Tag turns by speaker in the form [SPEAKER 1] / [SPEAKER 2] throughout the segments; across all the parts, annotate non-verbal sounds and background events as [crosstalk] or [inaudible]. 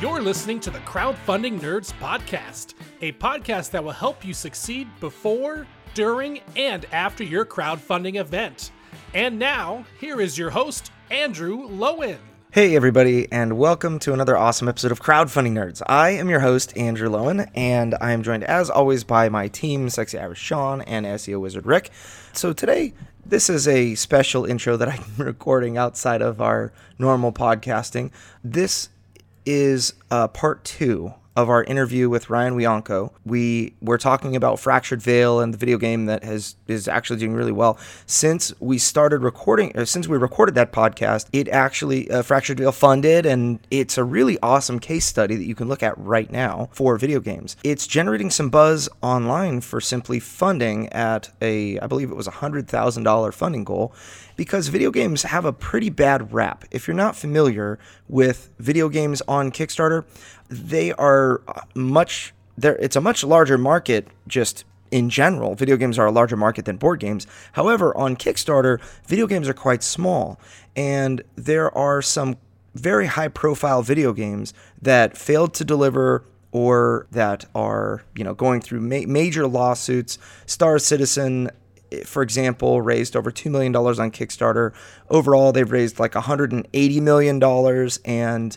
[SPEAKER 1] You're listening to the Crowdfunding Nerds Podcast, a podcast that will help you succeed before, during, and after your crowdfunding event. And now, here is your host, Andrew Lowen.
[SPEAKER 2] Hey, everybody, and welcome to another awesome episode of Crowdfunding Nerds. I am your host, Andrew Lowen, and I am joined, as always, by my team, Sexy Irish Sean and SEO Wizard Rick. So today, this is a special intro that I'm [laughs] recording outside of our normal podcasting. This is uh, part two of our interview with Ryan Wiancko. We were talking about Fractured Veil and the video game that has is actually doing really well. Since we started recording, or since we recorded that podcast, it actually uh, Fractured Veil funded, and it's a really awesome case study that you can look at right now for video games. It's generating some buzz online for simply funding at a, I believe it was a hundred thousand dollar funding goal because video games have a pretty bad rap. If you're not familiar with video games on Kickstarter, they are much there it's a much larger market just in general. Video games are a larger market than board games. However, on Kickstarter, video games are quite small and there are some very high profile video games that failed to deliver or that are, you know, going through ma- major lawsuits. Star Citizen for example, raised over $2 million on Kickstarter. Overall, they've raised like $180 million and,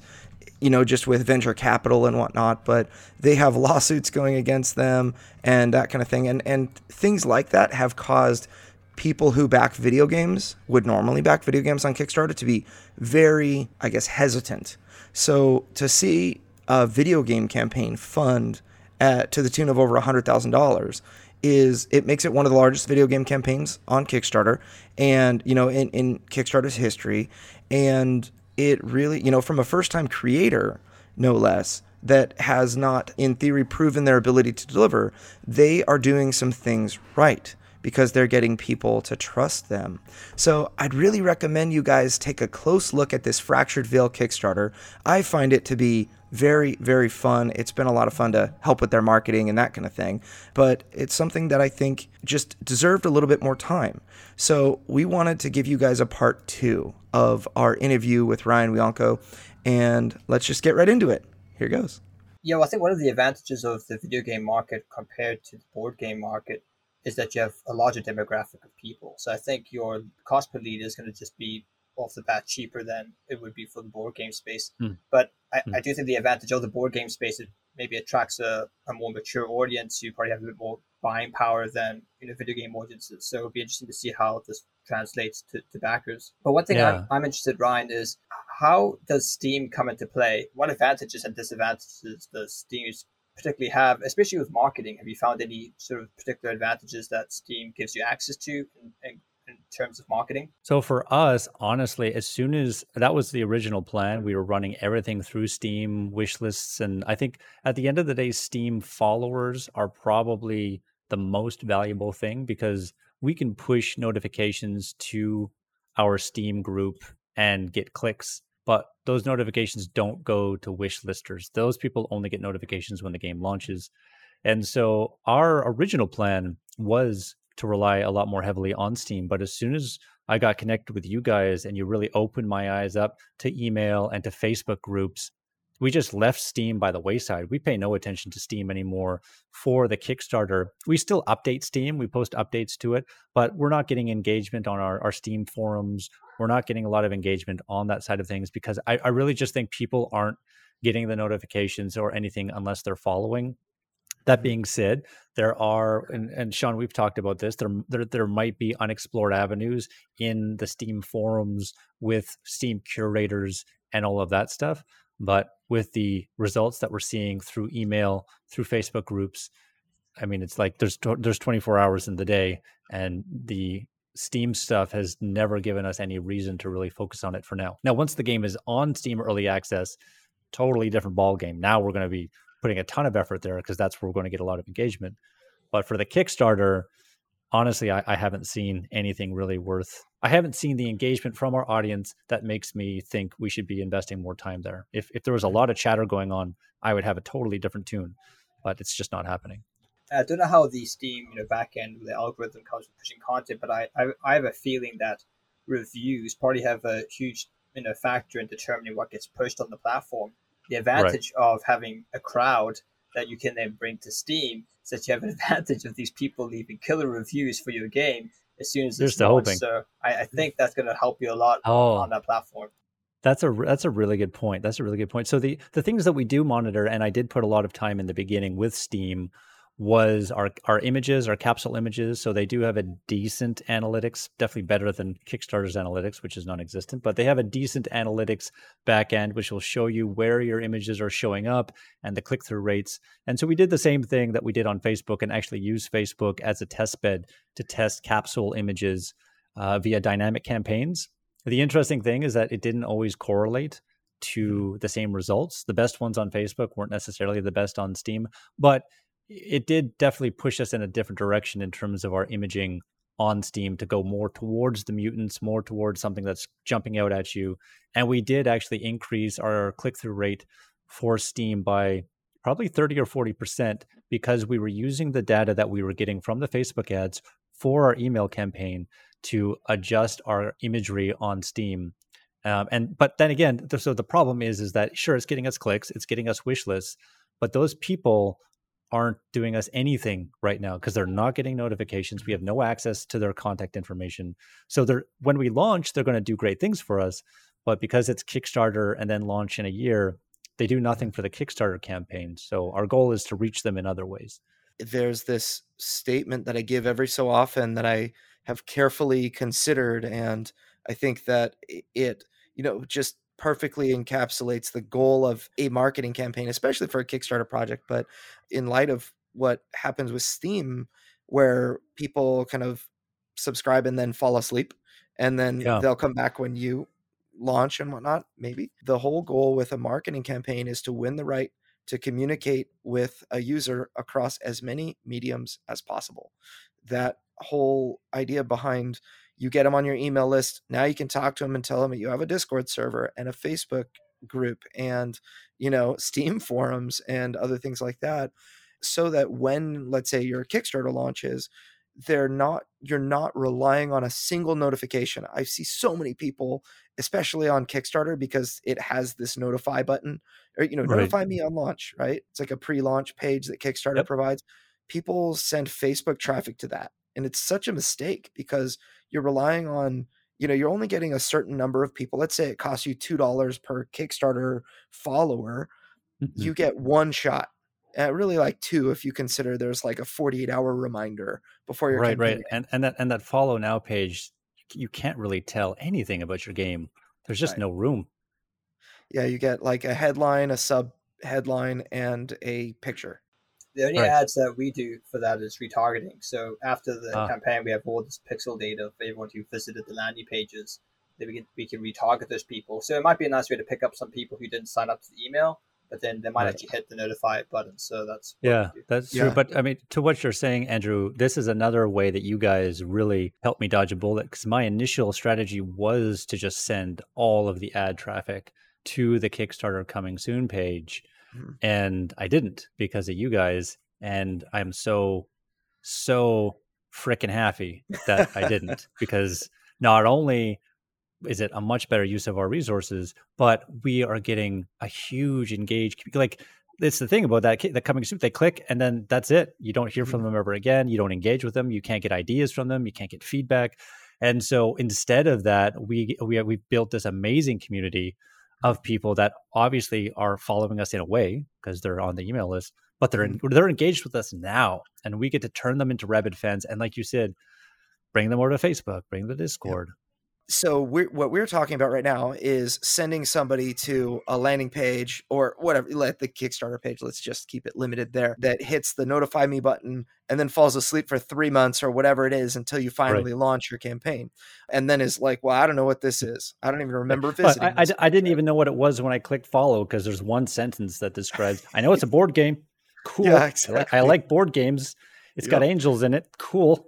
[SPEAKER 2] you know, just with venture capital and whatnot, but they have [laughs] lawsuits going against them and that kind of thing. And, and things like that have caused people who back video games, would normally back video games on Kickstarter, to be very, I guess, hesitant. So to see a video game campaign fund at, to the tune of over $100,000 is it makes it one of the largest video game campaigns on Kickstarter and you know in, in Kickstarter's history and it really you know from a first time creator no less that has not in theory proven their ability to deliver they are doing some things right because they're getting people to trust them. So I'd really recommend you guys take a close look at this Fractured Veil Kickstarter. I find it to be very, very fun. It's been a lot of fun to help with their marketing and that kind of thing. But it's something that I think just deserved a little bit more time. So we wanted to give you guys a part two of our interview with Ryan Wiancko. And let's just get right into it. Here goes.
[SPEAKER 3] Yeah, well, I think one of the advantages of the video game market compared to the board game market is that you have a larger demographic of people. So I think your cost per lead is going to just be off the bat cheaper than it would be for the board game space. Mm. But I, mm. I, do think the advantage of the board game space it maybe attracts a, a more mature audience who probably have a bit more buying power than you know video game audiences. So it'll be interesting to see how this translates to, to backers. But one thing yeah. I'm, I'm interested, Ryan, is how does Steam come into play? What advantages and disadvantages does Steam particularly have, especially with marketing? Have you found any sort of particular advantages that Steam gives you access to and in terms of marketing?
[SPEAKER 4] So for us, honestly, as soon as that was the original plan, we were running everything through Steam wish lists. And I think at the end of the day, Steam followers are probably the most valuable thing because we can push notifications to our Steam group and get clicks. But those notifications don't go to wish listers. Those people only get notifications when the game launches. And so our original plan was to rely a lot more heavily on Steam. But as soon as I got connected with you guys and you really opened my eyes up to email and to Facebook groups, we just left Steam by the wayside. We pay no attention to Steam anymore for the Kickstarter. We still update Steam, we post updates to it, but we're not getting engagement on our, our Steam forums. We're not getting a lot of engagement on that side of things because I, I really just think people aren't getting the notifications or anything unless they're following that mm-hmm. being said, there are, and, and Sean, we've talked about this. There, there, there might be unexplored avenues in the Steam forums with Steam curators and all of that stuff. But with the results that we're seeing through email, through Facebook groups, I mean, it's like there's there's 24 hours in the day, and the Steam stuff has never given us any reason to really focus on it for now. Now, once the game is on Steam Early Access, totally different ball game. Now we're going to be putting a ton of effort there because that's where we're going to get a lot of engagement. But for the Kickstarter, honestly, I, I, haven't seen anything really worth. I haven't seen the engagement from our audience that makes me think we should be investing more time there. If if there was a lot of chatter going on, I would have a totally different tune, but it's just not happening.
[SPEAKER 3] I don't know how the Steam you know backend the algorithm comes with pushing content, but I, I I have a feeling that reviews probably have a huge you know factor in determining what gets pushed on the platform The advantage right. of having a crowd that you can then bring to Steam is that you have an [laughs] advantage of these people leaving killer reviews for your game as soon as it's launched. Hoping. So I, I, think that's going to help you a lot oh. on that platform.
[SPEAKER 4] That's a that's a really good point. That's a really good point. So the the things that we do monitor, and I did put a lot of time in the beginning with Steam, was our our images, our capsule images. So they do have a decent analytics, definitely better than Kickstarter's analytics, which is non-existent. But they have a decent analytics backend, which will show you where your images are showing up and the click-through rates. And so we did the same thing that we did on Facebook, and actually use Facebook as a test bed to test capsule images uh, via dynamic campaigns. The interesting thing is that it didn't always correlate to the same results. The best ones on Facebook weren't necessarily the best on Steam, but it did definitely push us in a different direction in terms of our imaging on Steam to go more towards the mutants, more towards something that's jumping out at you. And we did actually increase our click through rate for Steam by probably 30 or 40% because we were using the data that we were getting from the Facebook ads for our email campaign to adjust our imagery on Steam. Um, and but then again, so the problem is is that sure it's getting us clicks, it's getting us wish lists, but those people aren't doing us anything right now because they're not getting notifications. We have no access to their contact information. So they're when we launch, they're going to do great things for us, but because it's Kickstarter and then launch in a year, they do nothing for the Kickstarter campaign. So our goal is to reach them in other ways.
[SPEAKER 2] There's this statement that I give every so often that I have carefully considered and i think that it you know just perfectly encapsulates the goal of a marketing campaign especially for a kickstarter project but in light of what happens with steam where people kind of subscribe and then fall asleep and then yeah. they'll come back when you launch and whatnot maybe the whole goal with a marketing campaign is to win the right to communicate with a user across as many mediums as possible that whole idea behind you get them on your email list. Now you can talk to them and tell them that you have a Discord server and a Facebook group and, you know, [laughs] Steam forums and other things like that. So that when, let's say, your Kickstarter launches, they're not you're not relying on a single notification. I see so many people, especially on Kickstarter, because it has this notify button or you know, right. notify me on launch, right? It's like a pre-launch page that Kickstarter yep. provides. People send Facebook traffic to that and it's such a mistake because you're relying on you know you're only getting a certain number of people let's say it costs you two dollars per kickstarter follower mm-hmm. you get one shot uh, really like two if you consider there's like a 48 hour reminder before your
[SPEAKER 4] right right and and that and that follow now page you can't really tell anything about your game there's just right. no room
[SPEAKER 2] yeah you get like a headline a sub headline and a picture
[SPEAKER 3] the only right. ads that we do for that is retargeting. So after the ah. campaign, we have all this pixel data of everyone who visited the landing pages. Then we can we can retarget those people. So it might be a nice way to pick up some people who didn't sign up to the email, but then they might right. actually hit the notify button. So that's
[SPEAKER 4] yeah, that's yeah. true. But I mean, to what you're saying, Andrew, this is another way that you guys really helped me dodge a bullet because my initial strategy was to just send all of the ad traffic to the Kickstarter coming soon page mm-hmm. and I didn't because of you guys. And I'm so, so freaking happy that I didn't [laughs] because not only is it a much better use of our resources, but we are getting a huge engaged like it's the thing about that the coming soon they click and then that's it you don't hear from mm-hmm. them ever again you don't engage with them you can't get ideas from them you can't get feedback and so instead of that we we we've built this amazing community of people that obviously are following us in a way because they're on the email list, but they're mm-hmm. in, they're engaged with us now, and we get to turn them into rabid fans. And like you said, bring them over to Facebook, bring the Discord,
[SPEAKER 2] so we're, what we're talking about right now is sending somebody to a landing page or whatever let the kickstarter page let's just keep it limited there that hits the notify me button and then falls asleep for three months or whatever it is until you finally right. launch your campaign. And then is like well i don't know what this is. I don't even remember visiting
[SPEAKER 4] I, I, I, didn't even know what it was when i clicked follow because there's one sentence that describes i know it's a board game. Cool. Yeah, exactly. I, like, I like board games. It's yep. got angels in it. Cool.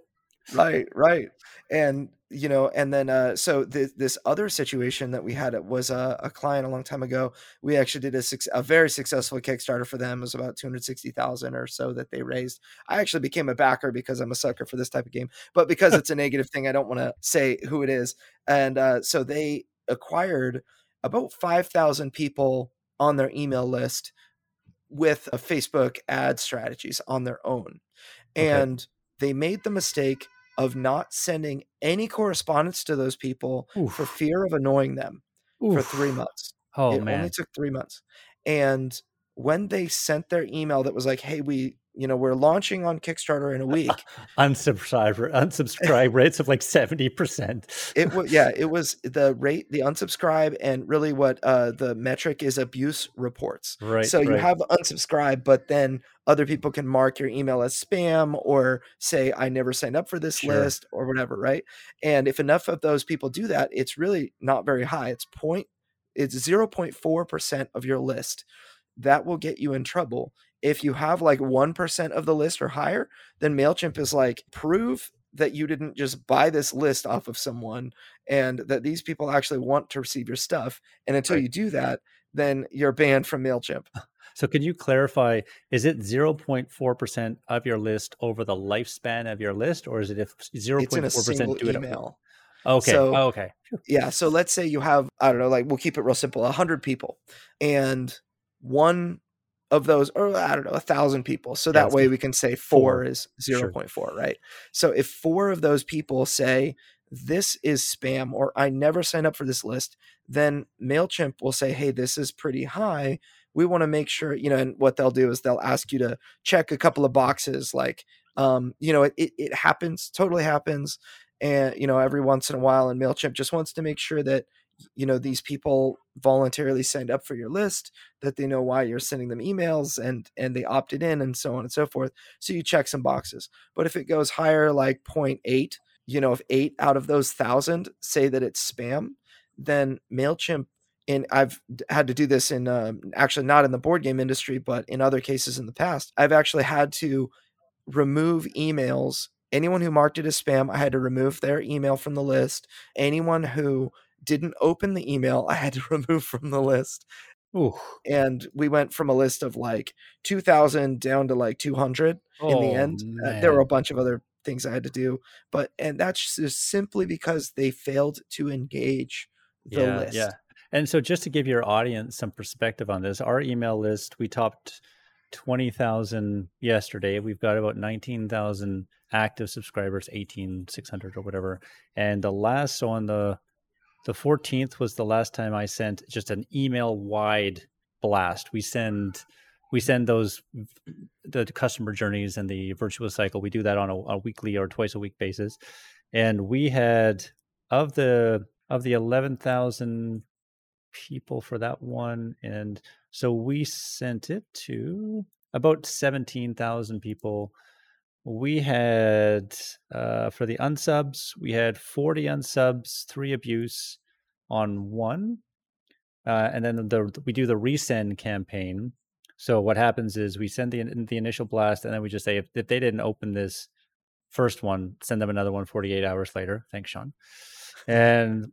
[SPEAKER 2] Right right. And you know and then uh so th- this other situation that we had it was a, a client a long time ago we actually did a, a very successful kickstarter for them it was about 260000 or so that they raised i actually became a backer because i'm a sucker for this type of game but because [laughs] it's a negative thing i don't want to say who it is and uh so they acquired about 5000 people on their email list with a Facebook ad strategies on their own.
[SPEAKER 4] Okay.
[SPEAKER 2] And they made the mistake of not sending any correspondence to those people for fear of annoying them for three months.
[SPEAKER 4] Oh
[SPEAKER 2] it
[SPEAKER 4] man.
[SPEAKER 2] only took three months. And when they sent their email that was like, hey, we, you know, we're launching on Kickstarter in a [laughs] week,
[SPEAKER 4] unsubscribe unsubscribe rates of like 70%.
[SPEAKER 2] it was yeah it [laughs] was the rate the unsubscribe and really what uh the metric is abuse reports
[SPEAKER 4] Right.
[SPEAKER 2] so you
[SPEAKER 4] right.
[SPEAKER 2] have unsubscribe but then other people can mark your email as spam or say i never signed up for this
[SPEAKER 4] Sure.
[SPEAKER 2] list or whatever right and if enough of those people do that it's really not very high it's point it's 0.4% of your list that will get you in trouble if you have like 1% of the list or higher then mailchimp is like prove that you didn't just buy this list off of someone and that these people actually want to receive your stuff and until
[SPEAKER 4] Right.
[SPEAKER 2] you do that then you're banned from mailchimp
[SPEAKER 4] So can you clarify is it 0.4% of your list over the lifespan of your list or is it if 0.4%
[SPEAKER 2] it's in a
[SPEAKER 4] do it
[SPEAKER 2] email
[SPEAKER 4] Okay.
[SPEAKER 2] So-
[SPEAKER 4] oh, okay.
[SPEAKER 2] yeah so let's say you have i don't know like we'll keep it real simple 100 people and one of those or i don't know a thousand people so that way we can say four
[SPEAKER 4] four.
[SPEAKER 2] is
[SPEAKER 4] Sure.
[SPEAKER 2] 0.4 right so if four of those people say this is spam or i never signed up for this list then mailchimp will say hey this is pretty high we want to make sure you know and what they'll do is they'll ask you to check a couple of boxes like um you know it, it, it happens totally happens and you know every once in a while and mailchimp just wants to make sure that you know these people voluntarily signed up for your list that they know why you're sending them emails and and they opted in and so on and so forth so you check some boxes but if it goes higher like 0.8 you know if 8 out of those 1000 say that it's spam then mailchimp and I've had to do this in um, actually not in the board game industry, but in other cases in the past. I've actually had to remove emails. Anyone who marked it as spam, I had to remove their email from the list. Anyone who didn't open the email, I had to [laughs] remove from the list.
[SPEAKER 4] Ooh.
[SPEAKER 2] And we went from a list of like 2,000 down to like 200 in the
[SPEAKER 4] Oh,
[SPEAKER 2] end. Uh, there were a bunch of other things I had to do, but and that's just simply because they failed to engage the
[SPEAKER 4] yeah,
[SPEAKER 2] list.
[SPEAKER 4] Yeah. And so just to give your audience some perspective on this, our email list, we topped 20,000 yesterday. We've got about 19,000 active subscribers, 18,600 or whatever. And the last, so on the, the 14th was the last time I sent just an email wide blast. We send, we send those, the customer journeys and the virtuous cycle. We do that on a, a weekly or twice a week basis. And we had of the, of the 11,000 people for that one. And so we sent it to about 17,000 people. We had, uh, for the unsubs, we had 40 unsubs, three abuse on one. Uh, and then the, we do the resend campaign. So what happens is we send the, the initial blast and then we just say, if, if they didn't open this first one, send them another one 48 hours later. Thanks, Sean. And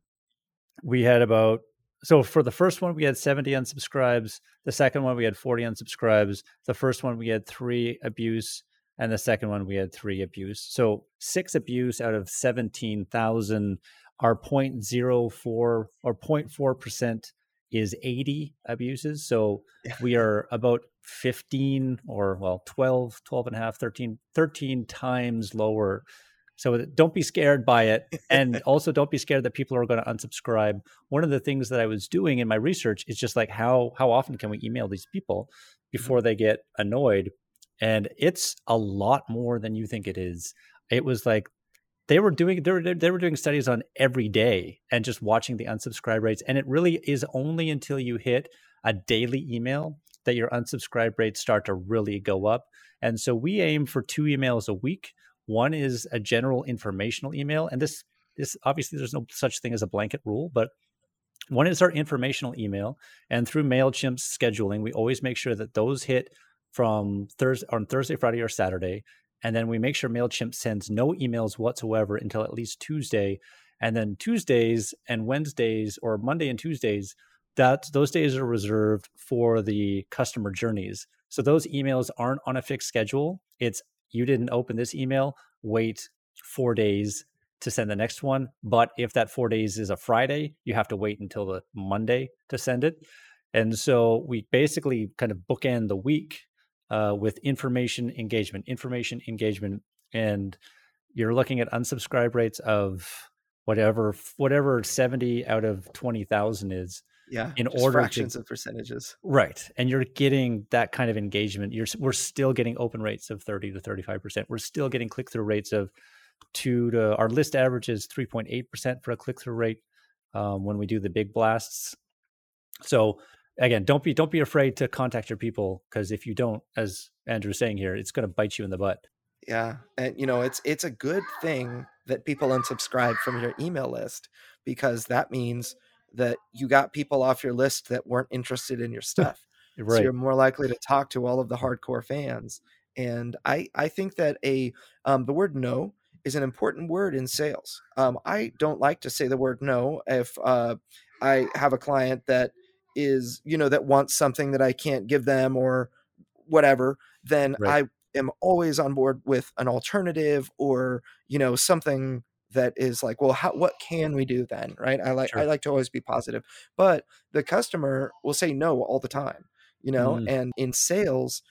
[SPEAKER 4] we had about so for the first one we had 70 unsubscribes the second one we had 40 unsubscribes the first one we had three abuse and the second one we had three abuse so six abuse out of 17000 are 0.04 or 0.4 percent is 80 abuses so we are about 15 or well 12 12 and a half 13 13 times lower so don't be scared by it. And [laughs] also don't be scared that people are going to unsubscribe. One of the things that I was doing in my research is just like how how often can we email these people mm-hmm. before they get annoyed? And it's a lot more than you think it is. It was like they were doing they were, they were doing studies on every day and just watching the unsubscribe rates and it really is only until you hit a daily email that your unsubscribe rates start to really go up and so we aim for two emails a week one is a general informational email, and this this obviously there's no such thing as a blanket rule, but one is our informational email, and through Mailchimp's scheduling, we always make sure that those hit from Thursday on Thursday, Friday, or Saturday, and then we make sure Mailchimp sends no emails whatsoever until at least Tuesday, and then Tuesdays and Wednesdays or Monday and Tuesdays, that those days are reserved for the customer journeys. So those emails aren't on a fixed schedule. It's you didn't open this email, wait four days to send the next one. But if that four days is a Friday, you have to wait until the Monday to send it. And so we basically kind of bookend the week uh, with information engagement, information engagement, and you're looking at unsubscribe rates of whatever whatever 70 out of 20,000 is
[SPEAKER 2] yeah
[SPEAKER 4] in order
[SPEAKER 2] fractions
[SPEAKER 4] to,
[SPEAKER 2] of percentages.
[SPEAKER 4] Right and you're getting that kind of engagement. You're we're still getting open rates of 30 to 35% we're still getting click-through rates of 2 to our list average is 3.8% for a click-through rate um, when we do the big blasts. So again don't be don't be afraid to contact your people because if you don't as andrew's saying here it's going to bite you in the butt.
[SPEAKER 2] Yeah and you know it's it's a good thing that people unsubscribe from your email list because that means that you got people off your list that weren't interested in your [laughs] stuff. Right. so you're more likely to talk to all of the hardcore fans and i i think that a um, the word no is an important word in sales. Um, i don't like to say the word no if uh, i have a client that is you know that wants something that i can't give them or whatever then right. i am always on board with an alternative or you know something that is like well how, what can we do then right i like sure. i like to always be positive but the customer will say no all the time you know mm. and in sales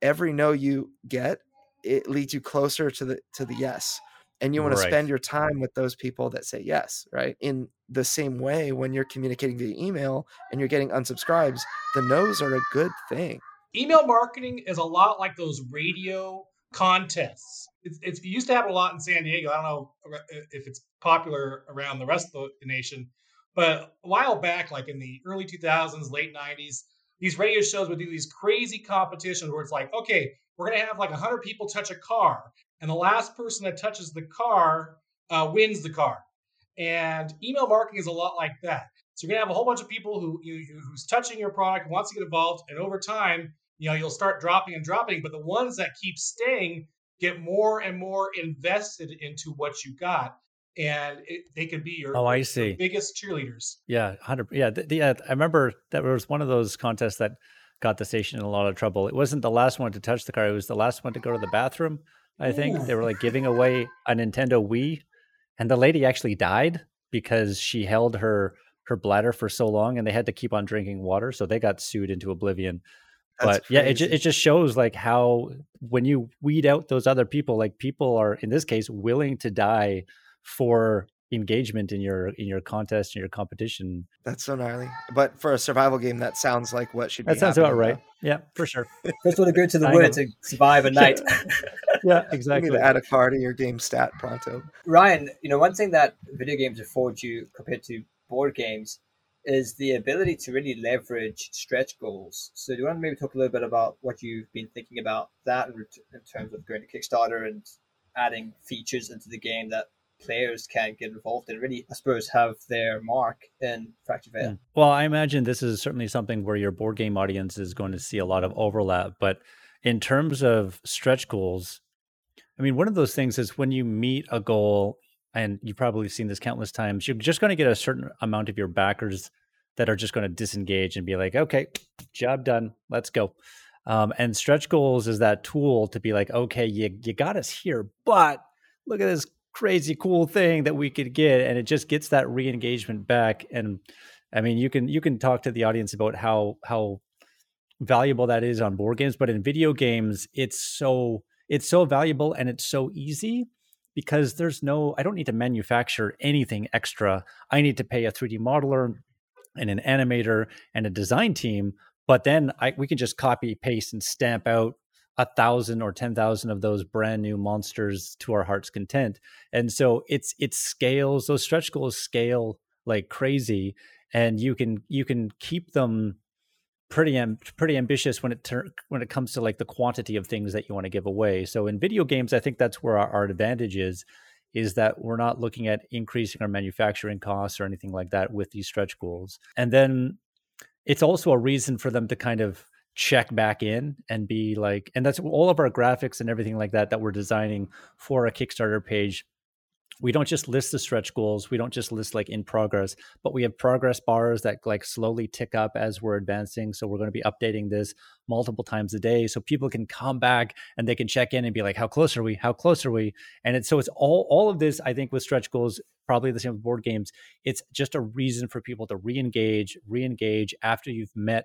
[SPEAKER 2] every no you get it leads you closer to the to the yes and you want right. to spend your time with those people that say yes right? In the same way when you're communicating via email and you're getting unsubscribes the no's are a good thing.
[SPEAKER 1] Email marketing is a lot like those radio contests. It's, it's, it used to happen a lot in san diego. I don't know if it's popular around the rest of the nation but a while back like in the early 2000s late 90s these radio shows would do these crazy competitions where it's like okay we're going to have like 100 people touch a car and the last person that touches the car uh, wins the car. And email marketing is a lot like that. So you're gonna have a whole bunch of people who you, who's touching your product, wants to get involved, and over time, you know, you'll start dropping and dropping. But the ones that keep staying get more and more invested into what you got, and it, they could be your
[SPEAKER 4] oh, I see
[SPEAKER 1] biggest cheerleaders.
[SPEAKER 4] Yeah, hundred. Yeah, the, the, uh, I remember that was one of those contests that got the station in a lot of trouble. It wasn't the last one to touch the car; it was the last one to go to the bathroom. I think they were like giving away a Nintendo Wii, and the lady actually died because she held her her bladder for so long, and they had to keep on drinking water, so they got sued into oblivion. That's but crazy. yeah, it it just shows like how when you weed out those other people, like people are in this case willing to die for engagement in your in your contest and your competition.
[SPEAKER 2] That's so gnarly. But for a survival game, that sounds like what should. Be.
[SPEAKER 4] That sounds about right. Though. Yeah, for sure. [laughs]
[SPEAKER 3] First one to go to the woods to survive a night. [laughs]
[SPEAKER 4] yeah, exactly.
[SPEAKER 2] You need to add a card to your game stat pronto.
[SPEAKER 3] Ryan, you know one thing that video games afford you compared to board games is the ability to really leverage stretch goals. So do you want to maybe talk a little bit about what you've been thinking about that in, in terms of going to Kickstarter and adding features into the game that players can get involved and really, I suppose, have their mark in Fractured Veil.
[SPEAKER 4] Yeah. Well, I imagine this is certainly something where your board game audience is going to see a lot of overlap. But in terms of stretch goals, I mean, one of those things is when you meet a goal, and you've probably seen this countless times, you're just going to get a certain amount of your backers that are just going to disengage and be like, okay, job done, let's go. Um, and stretch goals is that tool to be like, okay, you, you got us here, but look at this crazy cool thing that we could get and it just gets that re-engagement back and i mean you can you can talk to the audience about how how valuable that is on board games but in video games it's so it's so valuable and it's so easy because there's no i don't need to manufacture anything extra. I need to pay a 3d modeler and an animator and a design team but then I, we can just copy paste and stamp out a thousand or ten thousand of those brand new monsters to our heart's content. And so it's it scales, those stretch goals scale like crazy. And you can you can keep them pretty am- pretty ambitious when it ter- when it comes to like the quantity of things that you want to give away. So in video games, I think that's where our, our advantage is is that we're not looking at increasing our manufacturing costs or anything like that with these stretch goals. And then it's also a reason for them to kind of check back in and be like and that's all of our graphics and everything like that that we're designing for a kickstarter page. We don't just list the stretch goals we don't just list like in progress but we have progress bars that like slowly tick up as we're advancing so we're going to be updating this multiple times a day so people can come back and they can check in and be like how close are we? How close are we? And it's so it's all all of this i think with stretch goals probably the same with board games it's just a reason for people to re-engage re-engage after you've met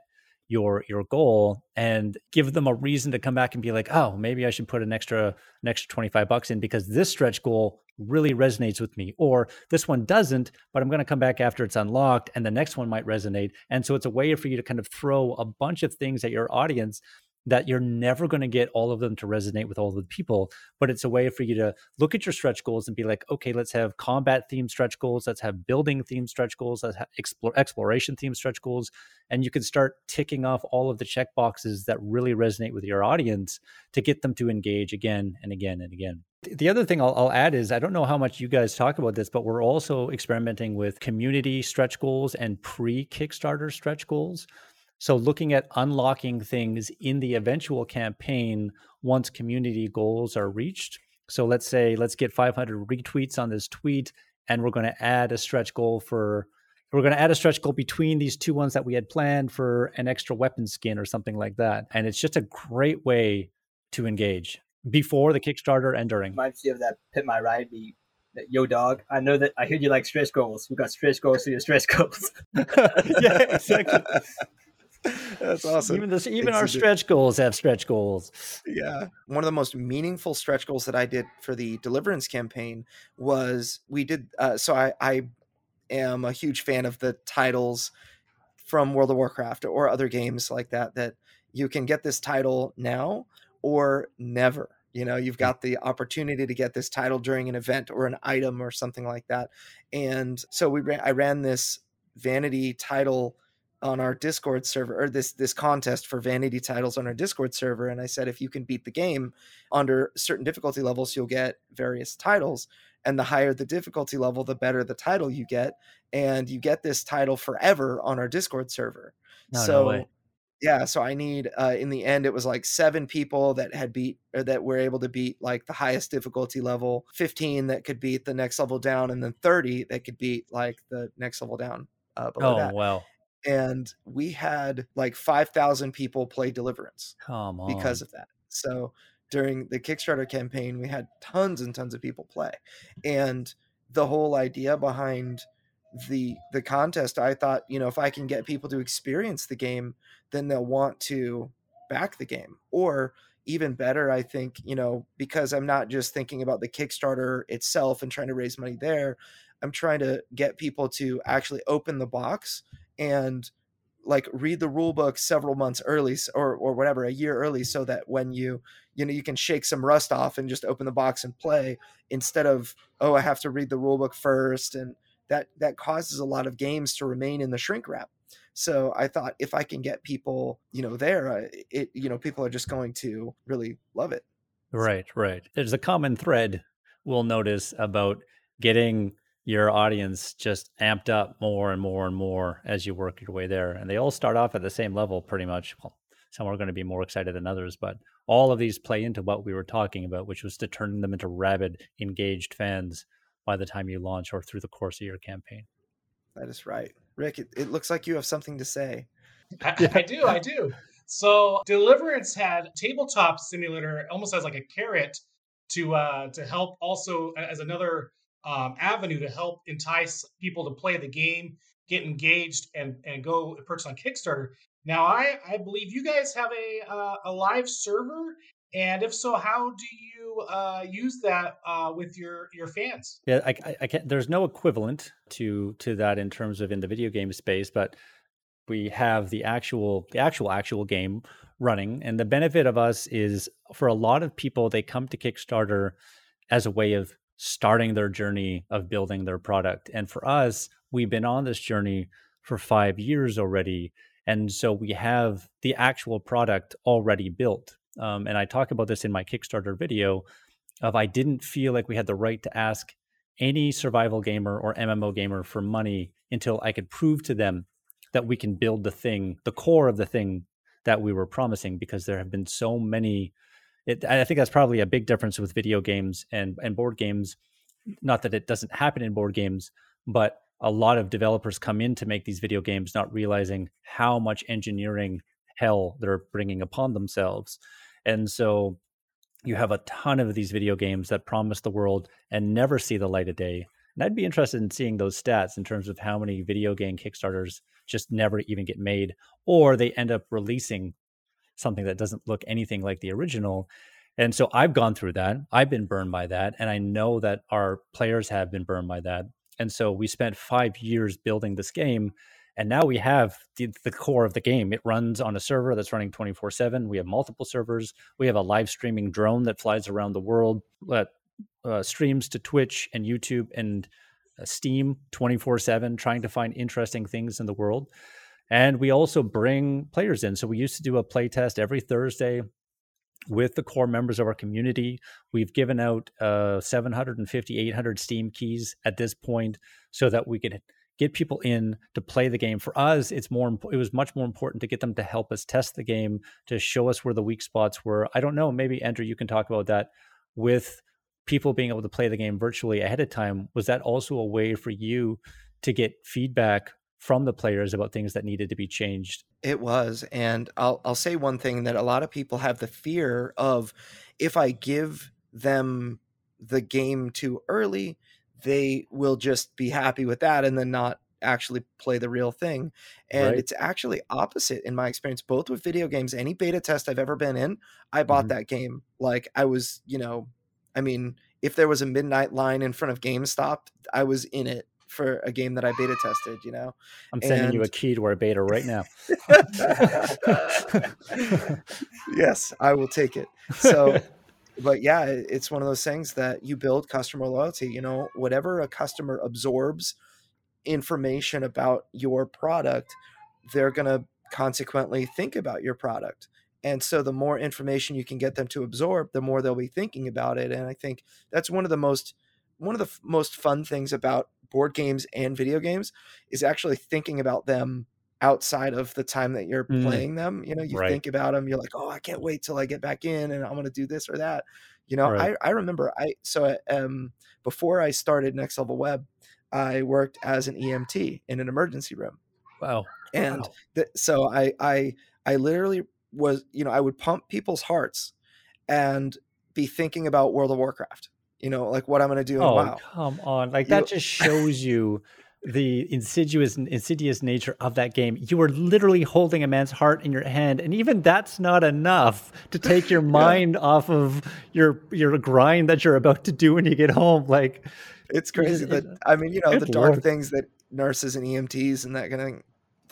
[SPEAKER 4] your your goal and give them a reason to come back and be like oh maybe i should put an extra an extra 25 bucks in because this stretch goal really resonates with me or this one doesn't but i'm going to come back after it's unlocked and the next one might resonate. And so it's a way for you to kind of throw a bunch of things at your audience that you're never going to get all of them to resonate with all of the people but it's a way for you to look at your stretch goals and be like okay let's have combat themed stretch goals let's have building themed stretch goals let's have explore, exploration themed stretch goals and you can start ticking off all of the check boxes that really resonate with your audience to get them to engage again and again and again the other thing I'll, I'll, add is I don't know how much you guys talk about this, but we're also experimenting with community stretch goals and pre Kickstarter stretch goals. So looking at unlocking things in the eventual campaign once community goals are reached. So let's say let's get 500 retweets on this tweet and we're going to add a stretch goal for we're going to add a stretch goal between these two ones that we had planned for an extra weapon skin or something like that. And it's just a great way to engage before the Kickstarter and during.
[SPEAKER 3] Reminds you of that Pimp My Ride me yo dog i know that i heard you like stretch goals we got stretch goals for your stretch goals [laughs]
[SPEAKER 4] yeah exactly [laughs]
[SPEAKER 2] That's awesome.
[SPEAKER 4] Even this, even it's our stretch goals have stretch goals.
[SPEAKER 2] Yeah. One of the most meaningful stretch goals that I did for the Deliverance campaign was we did. Uh, so I, I am a huge fan of the titles from World of Warcraft or other games like that. That you can get this title now or never. You know, you've got the opportunity to get this title during an event or an item or something like that. And so we ran, I ran this vanity title on our Discord server or this this contest for vanity titles on our Discord server and I said if you can beat the game under certain difficulty levels you'll get various titles and the higher the difficulty level the better the title you get and you get this title forever on our Discord server. No, so no yeah, so I need uh, in the end it was like 7 people that had beat or that were able to beat like the highest difficulty level, 15 that could beat the next level down and then 30 that could beat like the next level down uh, below
[SPEAKER 4] oh,
[SPEAKER 2] that.
[SPEAKER 4] wow
[SPEAKER 2] and we had like 5,000 people play Deliverance
[SPEAKER 4] Come on.
[SPEAKER 2] because of that. So during the Kickstarter campaign, we had tons and tons of people play. And the whole idea behind the the contest, I thought, you know, if I can get people to experience the game, then they'll want to back the game. Or even better, I think, you know, because I'm not just thinking about the Kickstarter itself and trying to raise money there, I'm trying to get people to actually open the box and like read the rule book several months early or or whatever a year early so that when you you know you can shake some rust off and just open the box and play instead of oh I have to read the rule book first and that that causes a lot of games to remain in the shrink wrap. So I thought if I can get people, you know, there, uh, it you know, people are just going to really love it.
[SPEAKER 4] Right, right. There's a common thread we'll notice about getting your audience just amped up more and more and more as you work your way there. And they all start off at the same level pretty much. Well, some are going to be more excited than others, but all of these play into what we were talking about, which was to turn them into rabid, engaged fans by the time you launch or through the course of your campaign.
[SPEAKER 2] That is right. Rick, it, it looks like you have something to say.
[SPEAKER 1] I, I do, I do. So Deliverance had tabletop simulator almost as like a carrot to uh, to help also as another um, avenue to help entice people to play the game, get engaged, and and go purchase on Kickstarter. Now, I I believe you guys have a uh, a live server, and if so, how do you uh, use that uh, with your your fans?
[SPEAKER 4] Yeah, I, I, I can't. There's no equivalent to to that in terms of in the video game space, but we have the actual the actual actual game running and the benefit of us is for a lot of people they come to kickstarter as a way of starting their journey of building their product. And for us, we've been on this journey for five years already. And so we have the actual product already built. Um, and I talk about this in my Kickstarter video of I didn't feel like we had the right to ask any survival gamer or MMO gamer for money until I could prove to them that we can build the thing, the core of the thing that we were promising, because there have been so many it, I think that's probably a big difference with video games and, and board games. not that it doesn't happen in board games, but a lot of developers come in to make these video games not realizing how much engineering hell they're bringing upon themselves. And so you have a ton of these video games that promise the world and never see the light of day. And I'd be interested in seeing those stats in terms of how many video game Kickstarters just never even get made, or they end up releasing something that doesn't look anything like the original. And so I've gone through that. I've been burned by that. And I know that our players have been burned by that. And so we spent five years building this game. And now we have the, the core of the game. It runs on a server that's running 24 7. We have multiple servers. We have a live streaming drone that flies around the world that uh, streams to Twitch and YouTube and uh, Steam 24 7, trying to find interesting things in the world. And we also bring players in. So we used to do a play test every Thursday with the core members of our community. We've given out uh, 750, 800 Steam keys at this point so that we could get people in to play the game. For us, it's more it was much more important to get them to help us test the game, to show us where the weak spots were. I don't know, maybe Andrew you can talk about that with people being able to play the game virtually ahead of time. Was that also a way for you to get feedback from the players about things that needed to be changed.
[SPEAKER 2] It was, and I'll I'll say one thing that a lot of people have the fear of if I give them the game too early, they will just be happy with that and then not actually play the real thing. And right. it's actually opposite in my experience, both with video games. Any beta test I've ever been in, I bought mm-hmm. that game. Like I was, you know, I mean, if there was a midnight line in front of GameStop, I was in it for a game that I beta tested, you know.
[SPEAKER 4] I'm sending and... you a key to our beta right now. [laughs]
[SPEAKER 2] yes, I will take it. So [laughs] but yeah, it's one of those things that you build customer loyalty, you know, whatever a customer absorbs information about your product, they're going to consequently think about your product. And so the more information you can get them to absorb, the more they'll be thinking about it. And I think that's one of the most one of the f- most fun things about board games and video games is actually thinking about them outside of the time that you're mm. playing them. You know, you right. think about them, you're like, oh, I can't wait till I get back in and I'm going to do this or that. You know, right. I, I remember I, so um, before I started Next Level Web, I worked as an EMT in an emergency room.
[SPEAKER 4] Wow.
[SPEAKER 2] And
[SPEAKER 4] wow.
[SPEAKER 2] Th- so I, I, I literally was, you know, I would pump people's hearts and be thinking about World of Warcraft you know, like what I'm going to do.
[SPEAKER 4] Oh,
[SPEAKER 2] wow.
[SPEAKER 4] come on. Like you, that just shows you the insidious insidious nature of that game. You were literally holding a man's heart in your hand, and even that's not enough to take your [laughs] mind yeah. off of your your grind that you're about to do when you get home. Like
[SPEAKER 2] it's crazy it, that I mean, you know, the dark Lord. things that nurses and EMTs and that kind of thing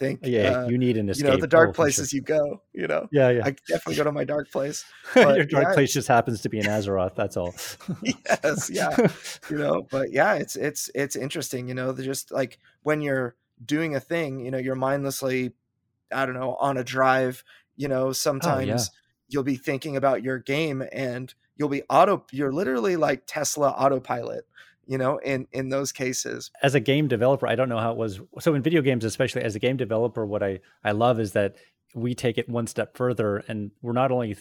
[SPEAKER 2] think.
[SPEAKER 4] Yeah, uh, you need an escape.
[SPEAKER 2] You know, the dark places sure. you go. You know.
[SPEAKER 4] Yeah, yeah.
[SPEAKER 2] I definitely go to my dark place. [laughs]
[SPEAKER 4] But, Your dark yeah, place just happens to be in Azeroth. That's all. [laughs]
[SPEAKER 2] yes, yeah. you know, but yeah, it's it's it's interesting. You know, just like when you're doing a thing, you know, you're mindlessly, I don't know, on a drive. You know, sometimes oh, yeah. you'll be thinking about your game and you'll be auto. You're literally like Tesla autopilot you know in in those cases.
[SPEAKER 4] As a game developer i don't know how it was so in video games especially as a game developer what i i love is that we take it one step further and we're not only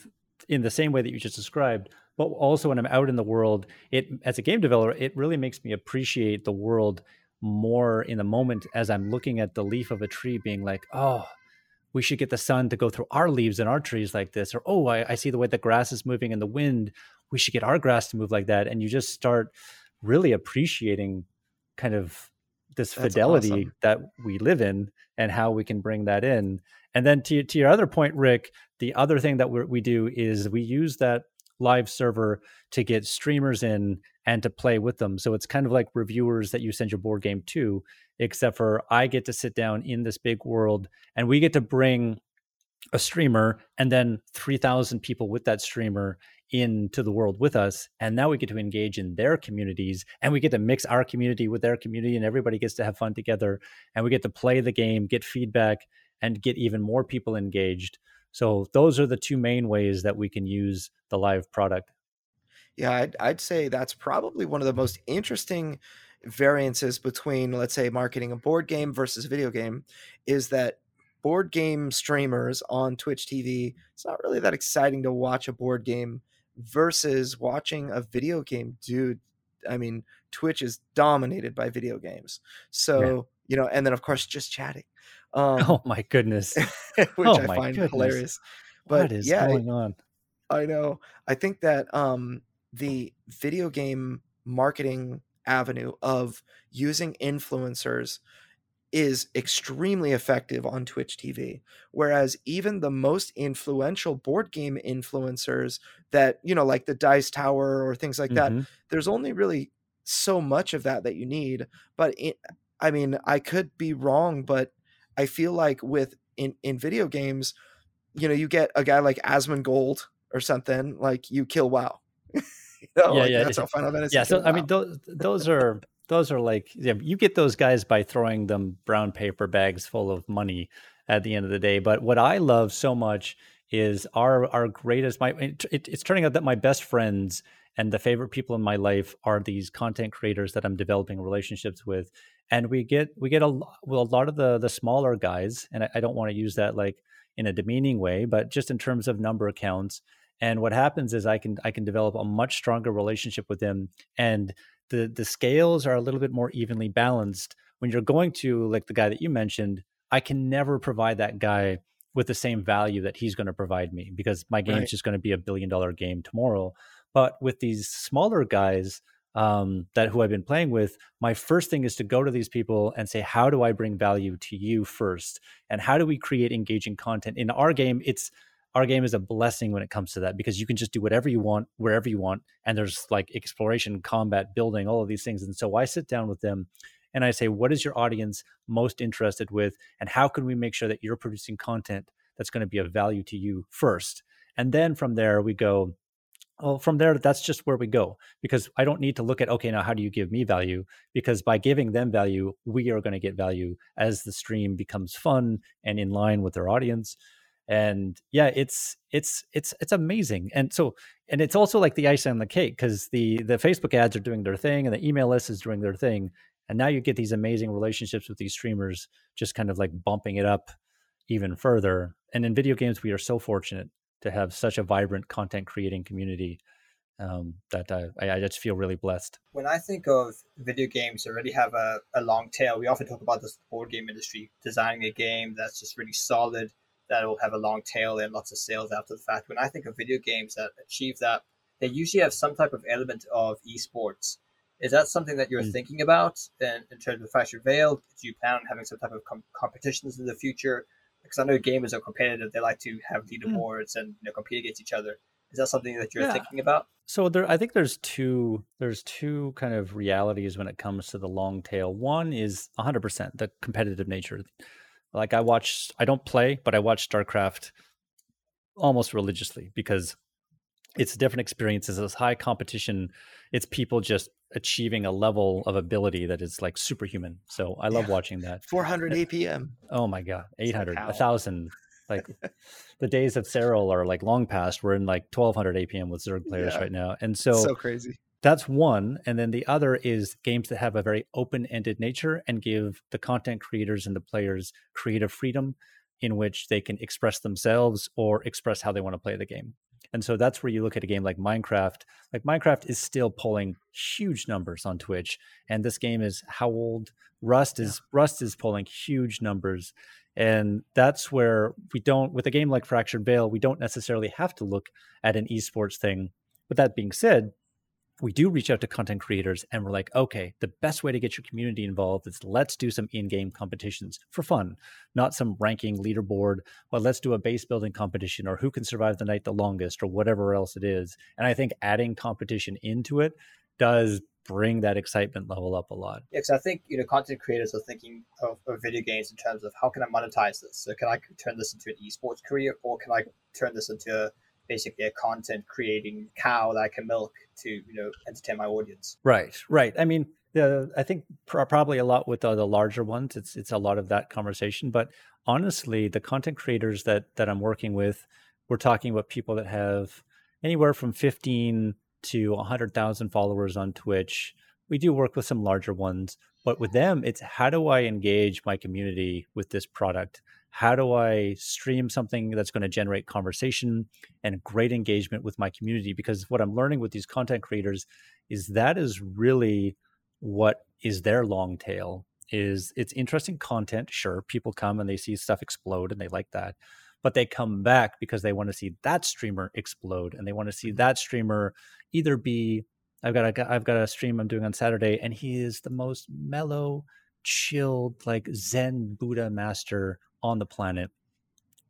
[SPEAKER 4] in the same way that you just described but also when i'm out in the world it as a game developer it really makes me appreciate the world more in the moment as i'm looking at the leaf of a tree being like oh we should get the sun to go through our leaves and our trees like this or oh I, I see the way the grass is moving in the wind. We should get our grass to move like that and you just start really appreciating kind of this That's fidelity awesome. that we live in and how we can bring that in. And then to, to your other point, Rick, the other thing that we do is we use that live server to get streamers in and to play with them. So it's kind of like reviewers that you send your board game to, except for I get to sit down in this big world and we get to bring a streamer and then 3,000 people with that streamer into the world with us and now we get to engage in their communities and we get to mix our community with their community and everybody gets to have fun together and we get to play the game get feedback and get even more people engaged. So those are the two main ways that we can use the live product.
[SPEAKER 2] Yeah i'd, I'd say that's probably one of the most interesting variances between let's say marketing a board game versus a video game is that board game streamers on Twitch TV, it's not really that exciting to watch a board game versus watching a video game dude I mean, Twitch is dominated by video games. So, yeah. you know, and then of course just chatting. [laughs]
[SPEAKER 4] Um, oh my goodness. [laughs]
[SPEAKER 2] which oh I find goodness. hilarious.
[SPEAKER 4] But what is yeah, going on?
[SPEAKER 2] I know. I think that um the video game marketing avenue of using influencers is extremely effective on Twitch TV. Whereas even the most influential board game influencers that, you know, like the Dice Tower or things like mm-hmm. that, there's only really so much of that that you need. But it, I mean, I could be wrong, but I feel like with in, in video games, you know, you get a guy like Asmongold or something, like you kill WoW. [laughs] you know,
[SPEAKER 4] yeah, like yeah, that's how Final Fantasy. Yeah, so I mean, those those are those are like yeah, you get those guys by throwing them brown paper bags full of money at the end of the day. But what I love so much is our our greatest my it, it, it's turning out that my best friends and the favorite people in my life are these content creators that I'm developing relationships with, and we get we get a well a lot of the the smaller guys, and I, I don't want to use that like in a demeaning way, but just in terms of number accounts. And what happens is I can I can develop a much stronger relationship with them, and the the scales are a little bit more evenly balanced when you're going to like the guy that you mentioned i can never provide that guy with the same value that he's going to provide me because my game's right. just going to be a billion dollar game tomorrow but with these smaller guys um, that who I've been playing with, my first thing is to go to these people and say, how do I bring value to you first, and how do we create engaging content in our game? It's our game is a blessing when it comes to that because you can just do whatever you want wherever you want and there's like exploration combat building all of these things and so i sit down with them and i say what is your audience most interested with and how can we make sure that you're producing content that's going to be of value to you first? And then from there we go well from there that's just where we go because i don't need to look at okay now how do you give me value? because by giving them value we are going to get value as the stream becomes fun and in line with their audience and yeah it's it's it's it's amazing and so and it's also like the icing on the cake because the the facebook ads are doing their thing and the email list is doing their thing and now you get these amazing relationships with these streamers just kind of like bumping it up even further and in video games we are so fortunate to have such a vibrant content creating community um, that I, I just feel really blessed.
[SPEAKER 3] When I think of video games already have a, a long tail, we often talk about the board game industry designing a game that's just really solid that will have a long tail and lots of sales after the fact. When I think of video games that achieve that, they usually have some type of element of esports. Is that something that you're mm. thinking about in, in terms of Fractured Veil? Do you plan on having some type of com- competitions in the future? Because I know gamers are competitive; they like to have leaderboards mm. and you know, compete against each other. Is that something that you're yeah. thinking about?
[SPEAKER 4] So there, I think there's two there's two kind of realities when it comes to the long tail. One is 100% the competitive nature. Like I watch, I don't play, but I watch StarCraft almost religiously because it's different experiences. It's high competition. It's people just achieving a level of ability that is like superhuman. So I love yeah. watching that.
[SPEAKER 2] 400 eh, APM.
[SPEAKER 4] Oh my god, 800, a thousand. Like the days of Serral are like long past. We're in like 1200 APM with Zerg players yeah. right now, and so
[SPEAKER 2] so crazy
[SPEAKER 4] that's one and then the other is games that have a very open-ended nature and give the content creators and the players creative freedom in which they can express themselves or express how they want to play the game. And so that's where you look at a game like minecraft. Like minecraft is still pulling huge numbers on twitch and this game is how old? Rust is yeah. rust is pulling huge numbers and that's where we don't with a game like fractured veil we don't necessarily have to look at an esports thing. But that being said we do reach out to content creators and we're like, okay, the best way to get your community involved is let's do some in game competitions for fun, not some ranking leaderboard, but let's do a base building competition or who can survive the night the longest or whatever else it is. And I think adding competition into it does bring that excitement level up a lot.
[SPEAKER 3] Yeah, because I think you know content creators are thinking of, of, video games in terms of how can I monetize this? So can I turn this into an esports career, or can I turn this into basically a content creating cow that I can milk to you know entertain my audience.
[SPEAKER 4] Right, right. I mean, the, I think pr- probably a lot with the, the larger ones. It's it's a lot of that conversation. But honestly, the content creators that that I'm working with, we're talking about people that have anywhere from 15 to 100,000 followers on Twitch. We do work with some larger ones, But with them, it's how do I engage my community with this product? How do I stream something that's going to generate conversation and great engagement with my community? Because what I'm learning with these content creators is that is really what is their long tail is it's interesting content sure people come and they see stuff explode and they like that but they come back because they want to see that streamer explode and they want to see mm-hmm. that streamer either be I've got a I've got a stream I'm doing on Saturday and he is the most mellow, chilled, like Zen Buddha master on the planet.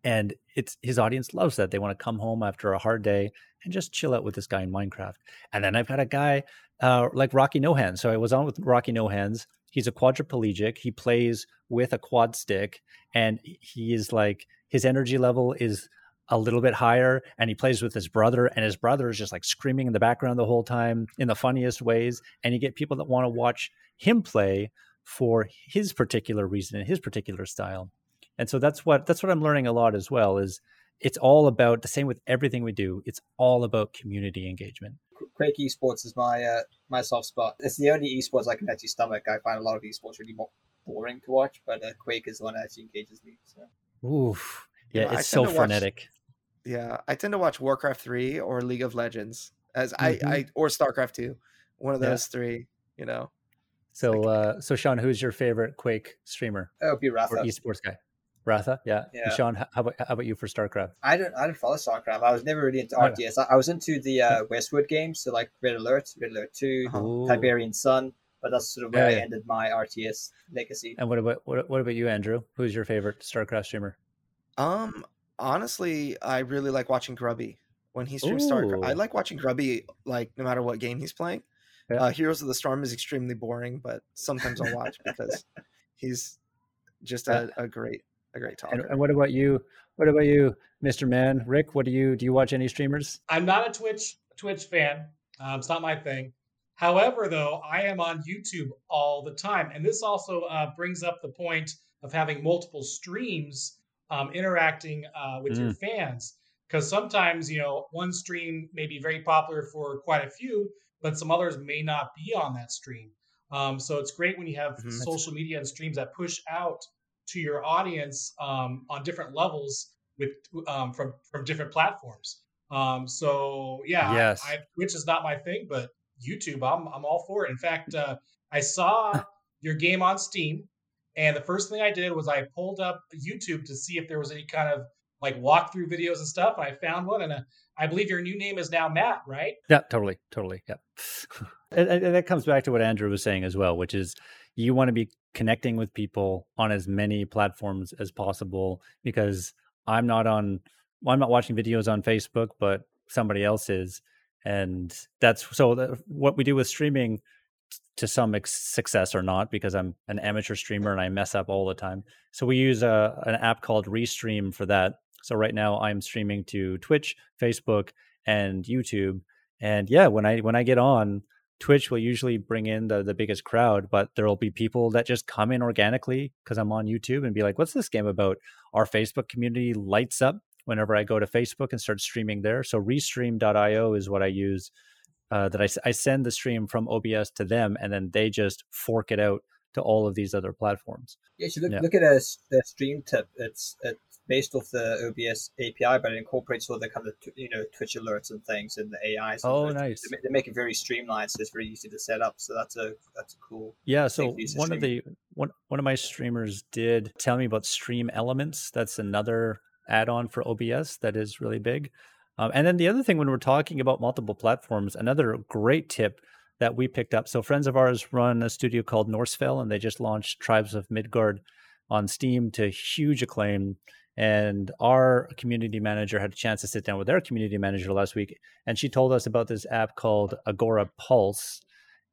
[SPEAKER 4] And it's his audience loves that. They want to come home after a hard day and just chill out with this guy in Minecraft. And then I've got a guy uh, like Rocky No Hands. So I was on with Rocky No Hands. He's a quadriplegic. He plays with a quad stick, and he is like his energy level is a little bit higher and he plays with his brother and his brother is just like screaming in the background the whole time in the funniest ways and you get people that want to watch him play for his particular reason and his particular style and so that's what that's what i'm learning a lot as well is it's all about the same with everything we do it's all about community engagement
[SPEAKER 3] quake esports is my uh, my soft spot it's the only esports i can actually stomach i find a lot of esports really boring to watch but uh, quake is the one that actually engages me so
[SPEAKER 4] Oof. Yeah, you know, it's so frenetic.
[SPEAKER 2] Yeah, I tend to watch Warcraft three or League of Legends as mm-hmm. I, I or Starcraft two, one of those yeah. three. You know.
[SPEAKER 4] So, like, uh, so Sean, who's your favorite Quake streamer?
[SPEAKER 3] That would be Rapha.
[SPEAKER 4] Or esports guy. Rapha, yeah. yeah. Sean, how about how about you for StarCraft?
[SPEAKER 3] I don't I didn't follow StarCraft. I was never really into RTS. I, I was into the uh, Westwood games, so like Red Alert, Red Alert 2 uh-huh. Tiberian Sun. But that's sort of where yeah, I ended my RTS legacy.
[SPEAKER 4] And what about what, what about you, Andrew? Who's your favorite StarCraft streamer?
[SPEAKER 2] Um, honestly, I really like watching Grubby when he streams StarCraft. I like watching Grubby like no matter what game he's playing. Yeah. Uh, Heroes of the Storm is extremely boring, but sometimes I'll watch because [laughs] he's just a, a great a great talker.
[SPEAKER 4] And, and, what about you? What about you, Mr. Man? Rick, what do you do? You watch any streamers?
[SPEAKER 1] I'm not a Twitch Twitch fan. Um, it's not my thing. However, though, I am on YouTube all the time, and this also uh, brings up the point of having multiple streams um, interacting uh, with mm. your fans. Because sometimes, you know, one stream may be very popular for quite a few, but some others may not be on that stream. Um, so it's great when you have mm-hmm. social media and streams that push out to your audience um, on different levels with um, from from different platforms. Um, so yeah, yes. I, I, Twitch is not my thing, but YouTube, I'm I'm all for it. In fact, uh, I saw [laughs] your game on Steam, and the first thing I did was I pulled up YouTube to see if there was any kind of like walkthrough videos and stuff. And I found one, and uh, I believe your new name is now Matt, right?
[SPEAKER 4] Yeah, totally, totally. Yeah, [laughs] and, and that comes back to what Andrew was saying as well, which is you want to be connecting with people on as many platforms as possible because I'm not on, well, I'm not watching videos on Facebook, but somebody else is, and that's so. That, what we do with streaming to some success or not because I'm an amateur streamer and I mess up all the time. So we use a, an app called Restream for that. So right now I'm streaming to Twitch, Facebook, and YouTube. And yeah, when I when I get on, Twitch will usually bring in the the biggest crowd, but there will be people that just come in organically because I'm on YouTube and be like, "What's this game about?" Our Facebook community lights up whenever I go to Facebook and start streaming there. So Restream.io is what I use uh, that I, I send the stream from OBS to them, and then they just fork it out to all of these other platforms.
[SPEAKER 3] Yeah, you look, yeah. look at a, the stream tip. It's it's based off the OBS API, but it incorporates all the kind of you know Twitch alerts and things and the AIs.
[SPEAKER 4] Oh, nice!
[SPEAKER 3] They, they make it very streamlined, so it's very easy to set up. So that's a that's a cool.
[SPEAKER 4] Yeah. So one of the one one of my streamers did tell me about StreamElements. That's another add-on for OBS that is really big. Um, and then the other thing, when we're talking about multiple platforms, another great tip that we picked up. So friends of ours run a studio called Norsfell, and they just launched Tribes of Midgard on Steam to huge acclaim. And our community manager had a chance to sit down with their community manager last week, and she told us about this app called Agorapulse.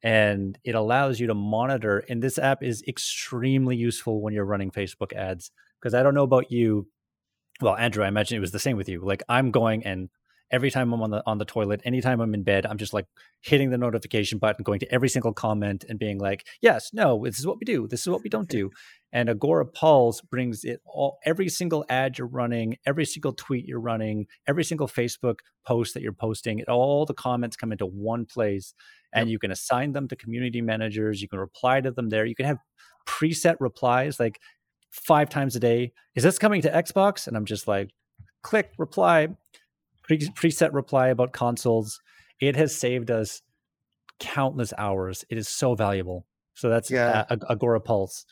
[SPEAKER 4] And it allows you to monitor. And this app is extremely useful when you're running Facebook ads. Because I don't know about you, well, Andrew, I imagine it was the same with you. Like I'm going and every time I'm on the on the toilet, anytime I'm in bed, I'm just like hitting the notification button, going to every single comment and being like, yes, no, this is what we do, this is what we don't do. And Agorapulse brings it all every single ad you're running, every single tweet you're running, every single Facebook post that you're posting, all the comments come into one place and yep. you can assign them to community managers, you can reply to them there. You can have preset replies like five times a day. Is this coming to Xbox? And I'm just like, click reply, pre- preset reply about consoles. It has saved us countless hours. It is so valuable. So that's yeah. Uh, Agorapulse.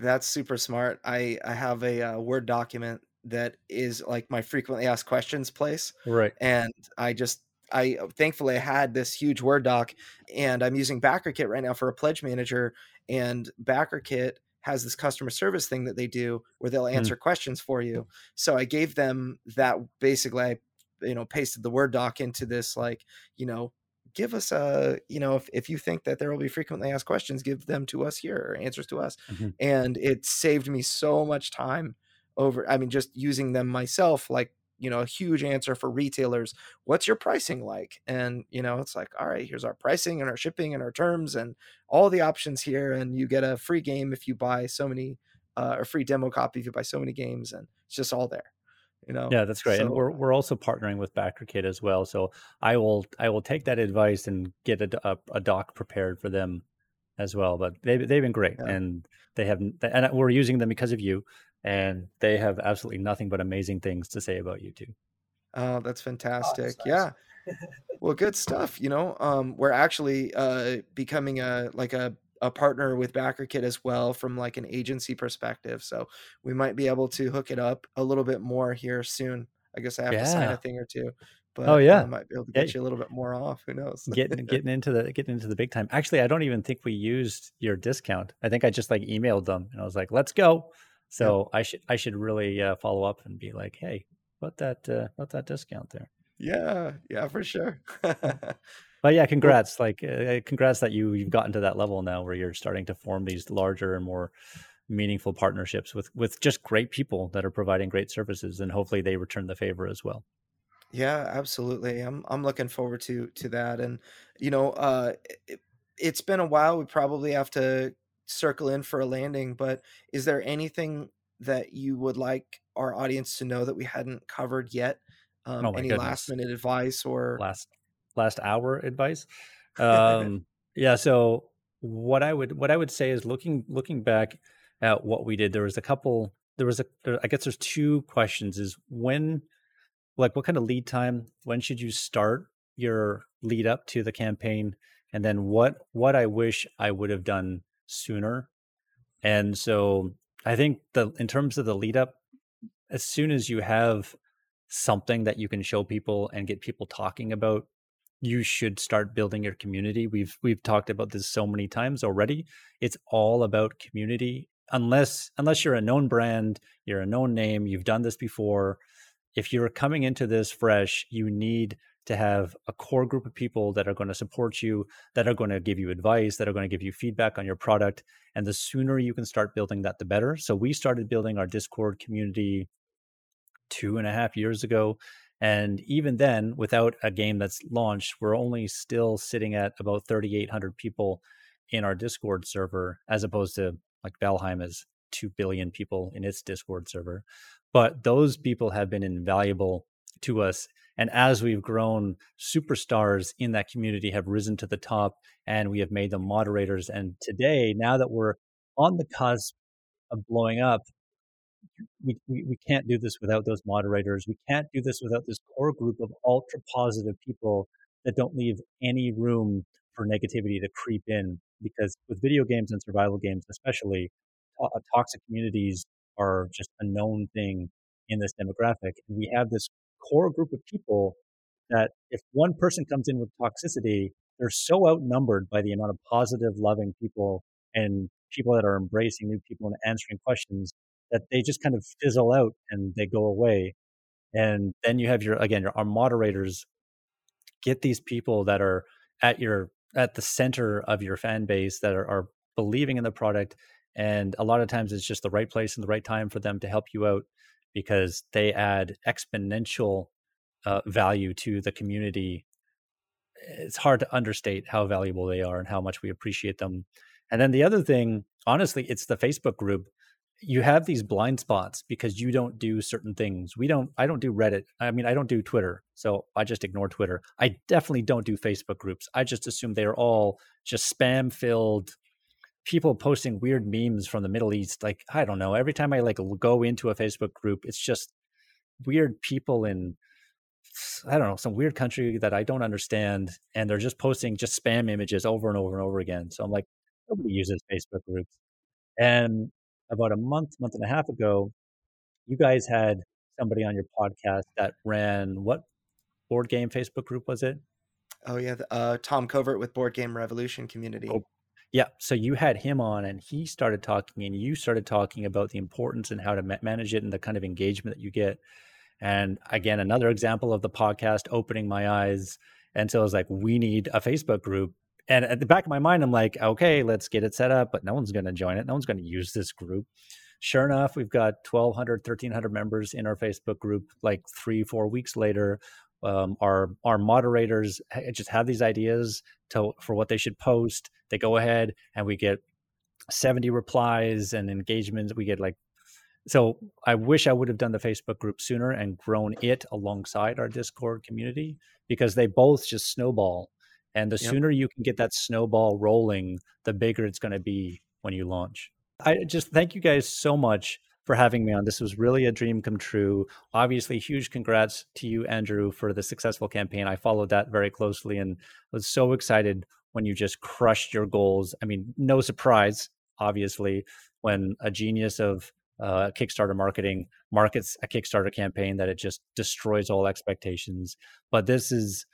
[SPEAKER 2] That's super smart. I I have a uh, Word document that is like my frequently asked questions place.
[SPEAKER 4] Right.
[SPEAKER 2] And I just I thankfully I had this huge Word doc and I'm using BackerKit right now for a pledge manager and BackerKit has this customer service thing that they do where they'll hmm. answer mm. questions for you. So I gave them that basically I you know pasted the word doc into this like, you know, give us a, you know, if, if you think that there will be frequently asked questions, give them to us here, answers to us. Mm-hmm. And it saved me so much time over I mean just using them myself like you know a huge answer for retailers what's your pricing like and you know it's like all right here's our pricing and our shipping and our terms and all the options here and you get a free game if you buy so many uh, or free demo copy if you buy so many games and it's just all there you know
[SPEAKER 4] yeah that's great so, and we're, we're also partnering with BackerKit as well so i will i will take that advice and get a, a, a doc prepared for them as well but they, they've been great yeah. and they have and we're using them because of you and they have absolutely nothing but amazing things to say about you too.
[SPEAKER 2] Oh, that's fantastic. Oh, that's nice. yeah. well, good stuff. You know, um, we're actually uh, becoming a like a, a partner with BackerKit as well from like an agency perspective. So we might be able to hook it up a little bit more here soon. I guess I have yeah. to sign a thing or two. But
[SPEAKER 4] oh yeah,
[SPEAKER 2] I might be able to get yeah. you a little bit more off. Who knows? [laughs]
[SPEAKER 4] getting getting into the getting into the big time. Actually, I don't even think we used your discount. I think I just like emailed them and I was like, "Let's go." So I should I should really uh, follow up and be like, hey, put that uh, put that discount there.
[SPEAKER 2] Yeah, yeah, for sure. [laughs]
[SPEAKER 4] but yeah, congrats! Like, uh, congrats that you you've gotten to that level now where you're starting to form these larger and more meaningful partnerships with with just great people that are providing great services, and hopefully they return the favor as well.
[SPEAKER 2] Yeah, absolutely. I'm I'm looking forward to to that, and you know, uh, it, it's been a while. We probably have to circle in for a landing, but is there anything that you would like our audience to know that we hadn't covered yet? Um, oh any goodness. last minute advice or
[SPEAKER 4] last last hour advice? [laughs] Um, yeah. So what I would what I would say is looking looking back at what we did, there was a couple. There was a. There, I guess there's two questions. Is when, like, what kind of lead time? When should you start your lead up to the campaign? And then what what I wish I would have done sooner. And so I think the in terms of the lead up, as soon as you have something that you can show people and get people talking about, you should start building your community. We've we've talked about this so many times already. It's all about community. Unless unless you're a known brand, you're a known name, you've done this before. If you're coming into this fresh, you need to have a core group of people that are going to support you, that are going to give you advice, that are going to give you feedback on your product. And the sooner you can start building that, the better. So we started building our Discord community two and a half years ago. And even then, without a game that's launched, we're only still sitting at about 3,800 people in our Discord server, as opposed to like Valheim is 2 billion people in its Discord server. But those people have been invaluable to us and as we've grown, superstars in that community have risen to the top and we have made them moderators. And today, now that we're on the cusp of blowing up, we, we, we can't do this without those moderators. We can't do this without this core group of ultra positive people that don't leave any room for negativity to creep in. Because with video games and survival games, especially, to- uh, toxic communities are just a known thing in this demographic. And we have this core group of people that if one person comes in with toxicity, they're so outnumbered by the amount of positive, loving people and people that are embracing new people and answering questions that they just kind of fizzle out and they go away. And then you have your, again, your our moderators get these people that are at your, at the center of your fan base that are, are believing in the product. And a lot of times it's just the right place and the right time for them to help you out because they add exponential uh, value to the community. It's hard to understate how valuable they are and how much we appreciate them. And then the other thing, honestly, it's the Facebook group. You have these blind spots because you don't do certain things. We don't, I don't do Reddit. I mean, I don't do Twitter. So I just ignore Twitter. I definitely don't do Facebook groups. I just assume they're all just spam filled people posting weird memes from the Middle East. Like, I don't know. Every time I like go into a Facebook group, it's just weird people in I don't know, some weird country that I don't understand. And they're just posting just spam images over and over and over again. So I'm like, nobody uses Facebook groups. And about a month, month and a half ago, you guys had somebody on your podcast that ran what board game Facebook group was it?
[SPEAKER 2] Oh yeah, uh, Tom Covert with Board Game Revolution Community. Oh,
[SPEAKER 4] yeah. So you had him on and he started talking and you started talking about the importance and how to ma- manage it and the kind of engagement that you get. And again, another example of the podcast opening my eyes. And so I was like, we need a Facebook group. And at the back of my mind, I'm like, okay, let's get it set up, but no one's going to join it. No one's going to use this group. Sure enough, we've got 1,200, 1,300 members in our Facebook group like three, four weeks later um, our our moderators just have these ideas to for what they should post. They go ahead and we get 70 replies and engagements. We get like so I wish I would have done the Facebook group sooner and grown it alongside our Discord community because they both just snowball. And the yep. sooner you can get that snowball rolling, the bigger it's going to be when you launch. I just thank you guys so much for having me on. This was really a dream come true. Obviously, huge congrats to you, Andrew, for the successful campaign. I followed that very closely and was so excited when you just crushed your goals. I mean, no surprise, obviously, when a genius of uh, Kickstarter marketing markets a Kickstarter campaign that it just destroys all expectations. But this is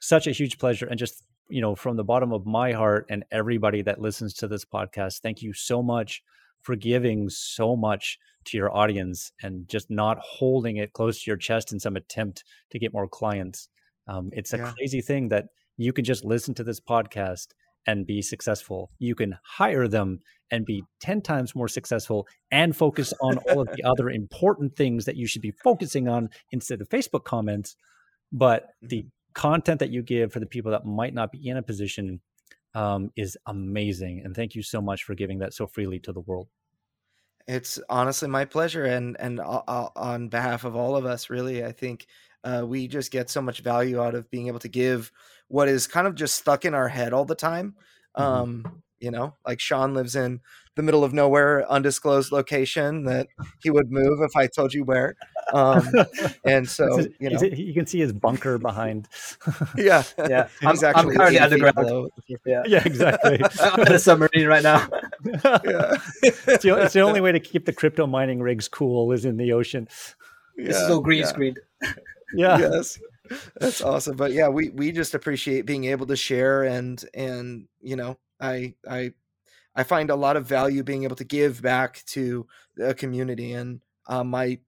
[SPEAKER 4] such a huge pleasure and just you know from the bottom of my heart and everybody that listens to this podcast thank you so much for giving so much to your audience and just not holding it close to your chest in some attempt to get more clients. Um, it's a yeah. crazy thing that you can just listen to this podcast and be successful. You can hire them and be 10 times more successful and focus on all of the [laughs] other important things that you should be focusing on instead of Facebook comments. But the mm-hmm. Content that you give for the people that might not be in a position um, is amazing. And thank you so much for giving that so freely to the world.
[SPEAKER 2] It's honestly my pleasure, and and on behalf of all of us, really, I think uh, we just get so much value out of being able to give what is kind of just stuck in our head all the time. Mm-hmm. Um, you know, like Sean lives in the middle of nowhere, undisclosed location that he would move if I told you where. Um, [laughs] and so, you know,
[SPEAKER 4] you can see his bunker behind. [laughs]
[SPEAKER 2] yeah,
[SPEAKER 3] yeah. [laughs] I'm, I'm currently underground.
[SPEAKER 4] Yeah, yeah, exactly.
[SPEAKER 3] I'm in a submarine right now.
[SPEAKER 4] yeah, it's the, it's the, only way to keep the crypto mining rigs cool is in the ocean.
[SPEAKER 3] Yeah, this is all green
[SPEAKER 2] yeah.
[SPEAKER 3] screened.
[SPEAKER 4] Yeah.
[SPEAKER 2] Yes. That's awesome. But yeah, we we just appreciate being able to share and and you know, I I I find a lot of value being able to give back to a community and um, my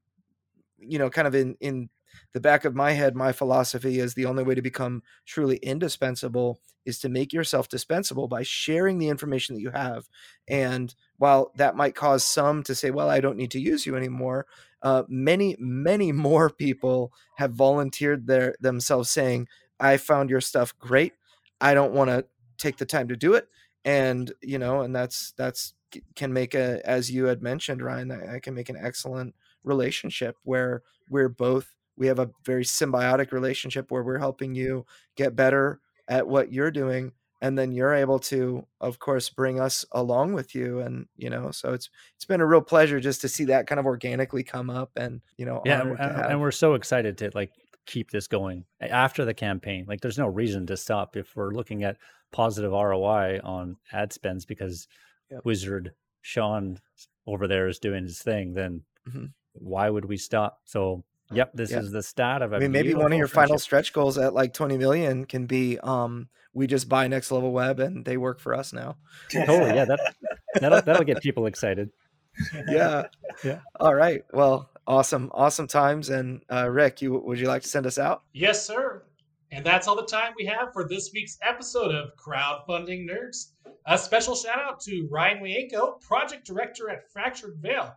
[SPEAKER 2] you know kind of in in the back of my head my philosophy is the only way to become truly indispensable is to make yourself dispensable by sharing the information that you have and while that might cause some to say well i don't need to use you anymore uh, many many [laughs] more people have volunteered their themselves saying i found your stuff great. I don't want to take the time to do it and you know and that's that's can make a as you had mentioned ryan that can make an excellent relationship where we're both we have a very symbiotic relationship where we're helping you get better at what you're doing and then you're able to of course bring us along with you and you know so it's it's been a real pleasure just to see that kind of organically come up and you know
[SPEAKER 4] yeah and, and, we're so excited to like keep this going after the campaign like there's no reason to stop if we're looking at positive roi on ad spends because yep. wizard sean over there is doing his thing then mm-hmm why would we stop? So, yep, this yeah. is the stat of.
[SPEAKER 2] I mean, maybe one of your final stretch goals at like 20 million can be um we just buy next level web and they work for us now.
[SPEAKER 4] totally, yeah, that that'll, that'll get people excited. [laughs]
[SPEAKER 2] Yeah, yeah. All right, well, awesome, awesome times. And uh, Rick, you would you like to send us out?
[SPEAKER 1] Yes, sir. And that's all the time we have for this week's episode of Crowdfunding Nerds. A special shout out to Ryan Wiancko, project director at Fractured Veil.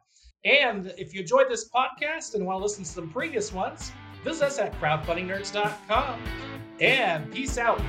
[SPEAKER 1] And if you enjoyed this podcast and want to listen to some previous ones, visit us at crowdfundingnerds.com. And peace out.